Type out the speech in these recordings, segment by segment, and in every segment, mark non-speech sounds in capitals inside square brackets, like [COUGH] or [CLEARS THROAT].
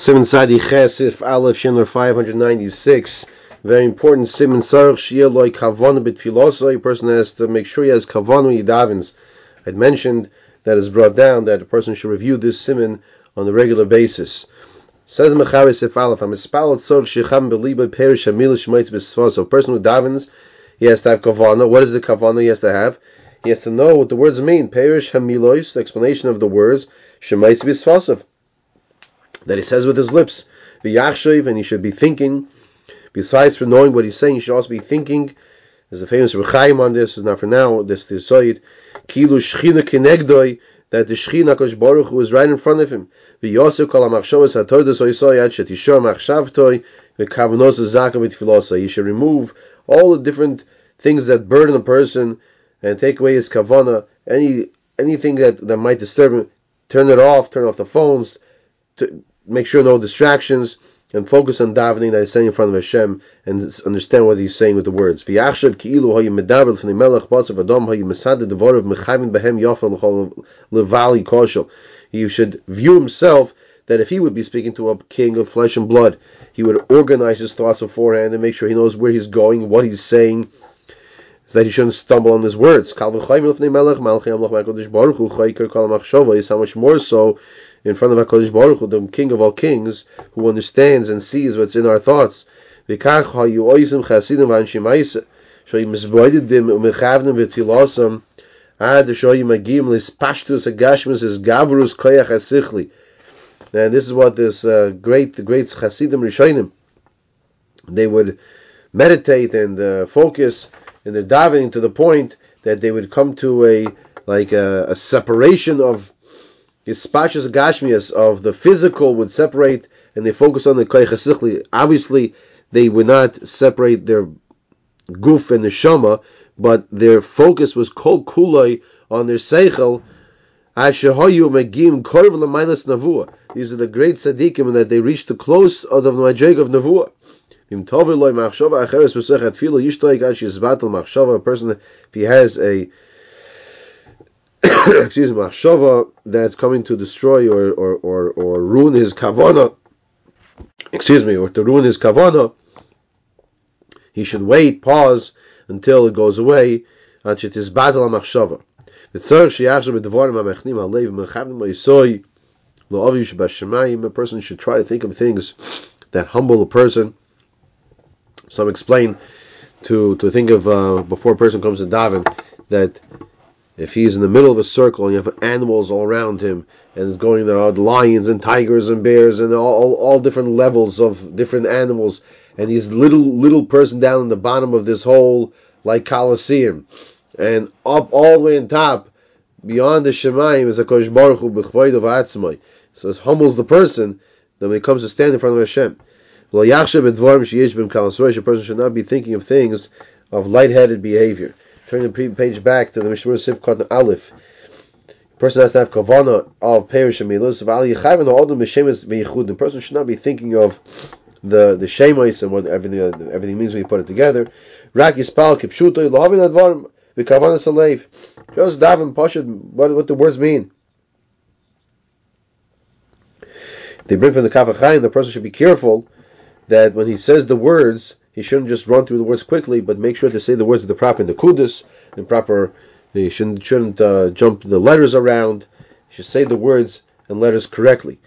Simon Sadi Chesif Aleph Shinler 596. Very important. Simon Sarach Shia Loi Kavana Bitfilosa. A person has to make sure he has Kavana when he. I'd mentioned that is brought down that a person should review this Simon on a regular basis. Says Mecharis If Aleph, I'm a spalot Sarach Shecham Beliba Perish Hamil Shmeitz Bisfos. A person who davens, he has to have Kavana. What is the Kavana he has to have? He has to know what the words mean. Perish Hamilois, the explanation of the words, Shemaitz Bisfosov that he says with his lips, v'yachshiv, and he should be thinking. Besides for knowing what he's saying, he should also be thinking. There's a famous Rechaim on this, not for now, this the Soid, Kilu Shchina Kinegdoi, that the Shchina Kosh Baruch is right in front of him. V'yosef kol ha-machshavas ha-toidas oisoy shet yishor machshavtoi v'kavanos zaka v'tfilosa. You should remove all the different things that burden a person and take away his kavana, any anything that, that might disturb him, turn it off, turn off the phones, to, make sure no distractions, and focus on davening that he's saying in front of Hashem and understand what he's saying with the words. You should view himself that if he would be speaking to a king of flesh and blood, he would organize his thoughts beforehand and make sure he knows where he's going, what he's saying, so that he shouldn't stumble on his words. How much more so in front of HaKadosh Baruch the King of all kings, who understands and sees what's in our thoughts. Hayu oizim chasidim v'anshim ha'isa, shoyi mizboididim u'mechavnim v'tilosam, ad shoyi magim lispashtus agashmus is gavrus koyach asichli. And this is what this uh, great, the great Chasidim Rishonim, they would meditate and uh, focus in their davening to the point that they would come to a like a, a separation of Yispashas Gashmias of the physical would separate and they focus on the Koyach Obviously, they would not separate their goof and the shama, but their focus was kol kulay on their seichel. These are the great tzaddikim that they reached the close of the madreg of nevuah. A person, if he has a [COUGHS] excuse me, machshava that's coming to destroy or, or, or, or ruin his kavana, excuse me, or to ruin his kavana, he should wait, pause until it goes away, until it is battle machshava. The tzarech sheyachshav b'devarim ha'mechnim ha'lev mechavim ha'yisoy lo'avi shebashemayim. A person should try to think of things that humble a person. Some explain to to think of uh, before a person comes to daven that if he's in the middle of a circle and you have animals all around him and it's going there are lions and tigers and bears and all, all, all, different levels of different animals and he's little little person down in the bottom of this whole like coliseum and up all the way on top beyond the Shemaim is a Kosh Baruch Hu of so it humbles the person then when he comes to stand in front of Hashem. A person should not be thinking of things of light-headed behavior Turn the page back to the Mishmur Sivkot Aleph. The person has to have kavana of perish and milus. The person should not be thinking of the the shemos and what everything everything means when you put it together. Rak yispal kipshuto lohavin advarim v'kavana salev. Just daven pashut what what the words mean. They bring from the Kaf HaChaim. The person should be careful that when he says the words he shouldn't just run through the words quickly, but make sure to say the words in the proper in the kudus, in proper. He shouldn't shouldn't uh, jump the letters around. He should say the words and letters correctly.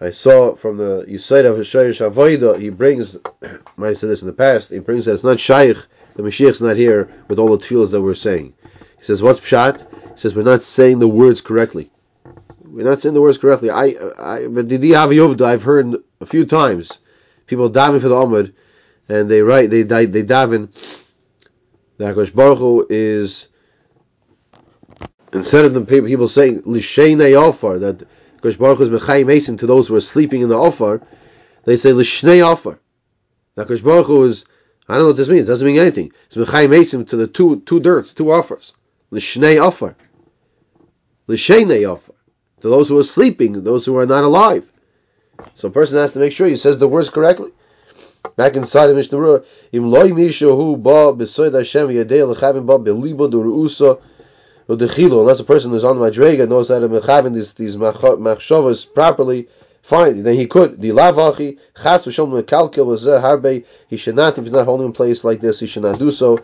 I saw from the Yisaid of Shayish Avoida, he brings, [CLEARS THROAT] might have said this in the past, he brings that it's not Shaykh, the Mashiach's not here with all the tefillahs that we're saying. He says, what's Pshat? He says, we're not saying the words correctly. We're not saying the words correctly. I, I, I've heard a few times people diving for the Amud and they write they they, they daven that Hakadosh Baruch Hu is instead of the people saying lishnei ofar that Hakadosh Baruch Hu is mechayim mason to those who are sleeping in the ofar, they say lishnei ofar. Hakadosh Baruch Hu is I don't know what this means. It doesn't mean anything. It's mechayim mason to the two two dirts, two offers. Lishnei ofar. Lishnei ofar to those who are sleeping, those who are not alive. So a person has to make sure he says the words correctly. Back inside of Mishnah Berurah, im loy mishu hu ba besoid Hashem yadei lechavim ba belibo duruusa udechilo. Unless a person who's on the madrega knows how to mechavim these these machshavas properly, Fine, then he could. The lavachi chas v'shom mekalkel was harbe. He should not, if he's not holding in place like this, he should not do so,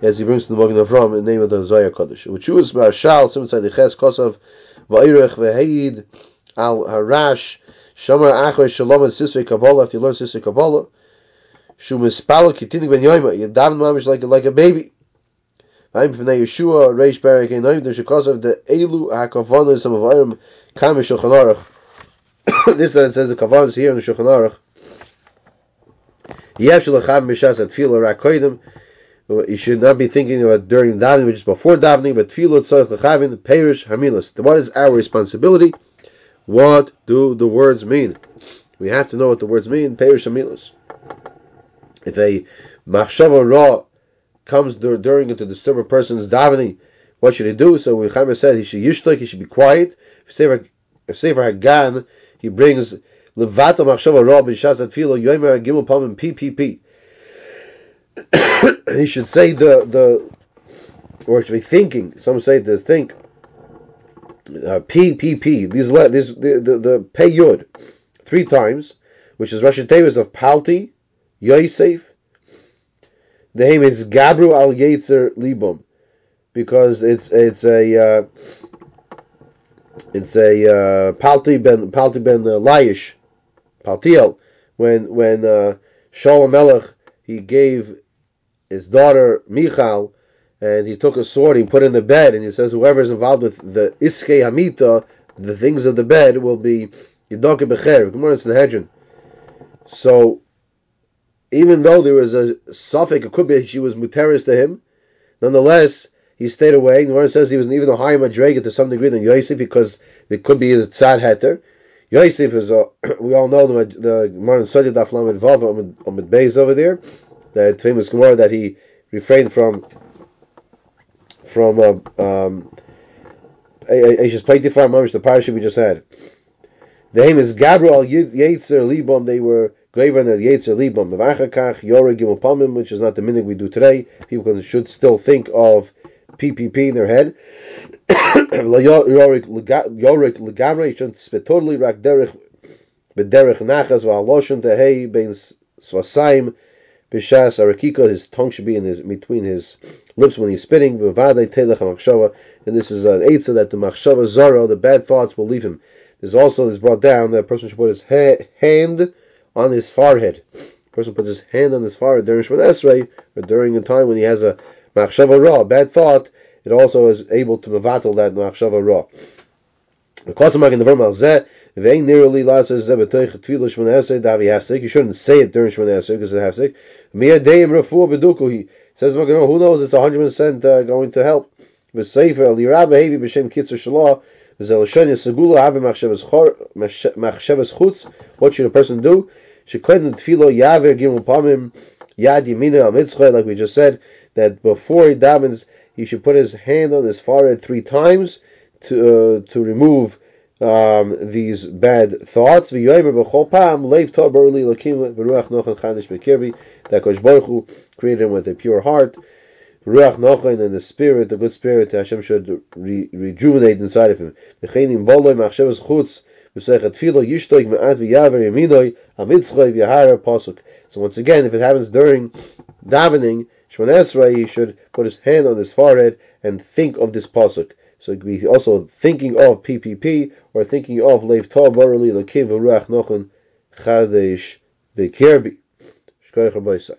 as he brings to the Magen Avram in the name of the Zohar Kodesh. Uchus marshal sim tzad ches kosav va'irech ve'heid al harash shomer achar shalom and sisrei kabbalah. If you learn sisrei kabbalah, shu mispal kitinik ben yoyma. You daven mamish like like a baby. I'm from Yeshua Reish Barak and I'm the of the Elu Hakavanas of Avayim Kam Shulchan Aruch [COUGHS] this that says the Kavanas here in the Shulchan Aruch. You should not be thinking about during davening, which is before davening, but Tefillah Tzarech Lechavin Perish Hamilas. What is our responsibility? What do the words mean? We have to know what the words mean. Perish Hamilas. If a machshava ra comes during it to disturb a person's davening, what should he do? So Chaim said he should yishtok, he should be quiet. If Sefer, Hagan he brings Levata Machshava Ra B'Shas Atfilo Yomer Gimel Pamim PPP. [COUGHS] he should say the the or should be thinking. Some say to think uh, PPP. These le- this the the, the pay yud three times, which is rashei teivos of Palti Yosef. The name is Gabru al Yetzer Libum because it's it's a uh, it's a uh, Palti ben Palti ben uh, Laish, Paltiel, when when uh, Shalom Melech he gave his daughter Michal, and he took a sword, he put in the bed, and he says whoever is involved with the Iske Hamita, the things of the bed will be Yidoke Becher. Gemara in Sanhedrin. So even though there was a suffix, it could be she was muteris to him, nonetheless he stayed away. The Gemara says he was even a higher madrega to some degree than Yosef because it could be the tzad heter. Yosef is a, [CLEARS THROAT] we all know the the Gemara in Sadi Daf Lamed Vav over there, that famous Gemara that he refrained from from uh, um, Ashes Paitifar Mamish, the parasha we just had. The name is Gabriel Yetzer Libom. They were which is not the minute we do today. People should still think of PPP in their head. B'shas arakika, his tongue should be in his, between his lips when he's spitting, and this is an eitzah that the machshava zara, the bad thoughts will leave him. There's also, this brought down, that a person should put his ha- hand on his forehead. A person puts his hand on his forehead during Shemon Esrei, or during a time when he has a machshava ra, bad thought, it also is able to mevatel that machshava ra. You shouldn't say it during shmon esrei because it's hafsik. Mia deim refu beduku. He says, who knows? It's hundred percent uh, going to help. V'sefer al yirah behavi b'shem kitzur shalah. What should a person do? Like we just said, that before he davens, he should put his hand on his forehead three times to uh, to remove um, these bad thoughts. That Kosh Baruch Hu created him with a pure heart. Ruach Nochen and the spirit, the good spirit, Hashem should re- rejuvenate inside of him. So once again, if it happens during davening, Shemon Esrei, he should put his hand on his forehead and think of this pasuk. So he could be also thinking of PPP or thinking of Leiv Tov Barali Lakiv Ruach Nochen Chadesh Bekirbi. Shkoyach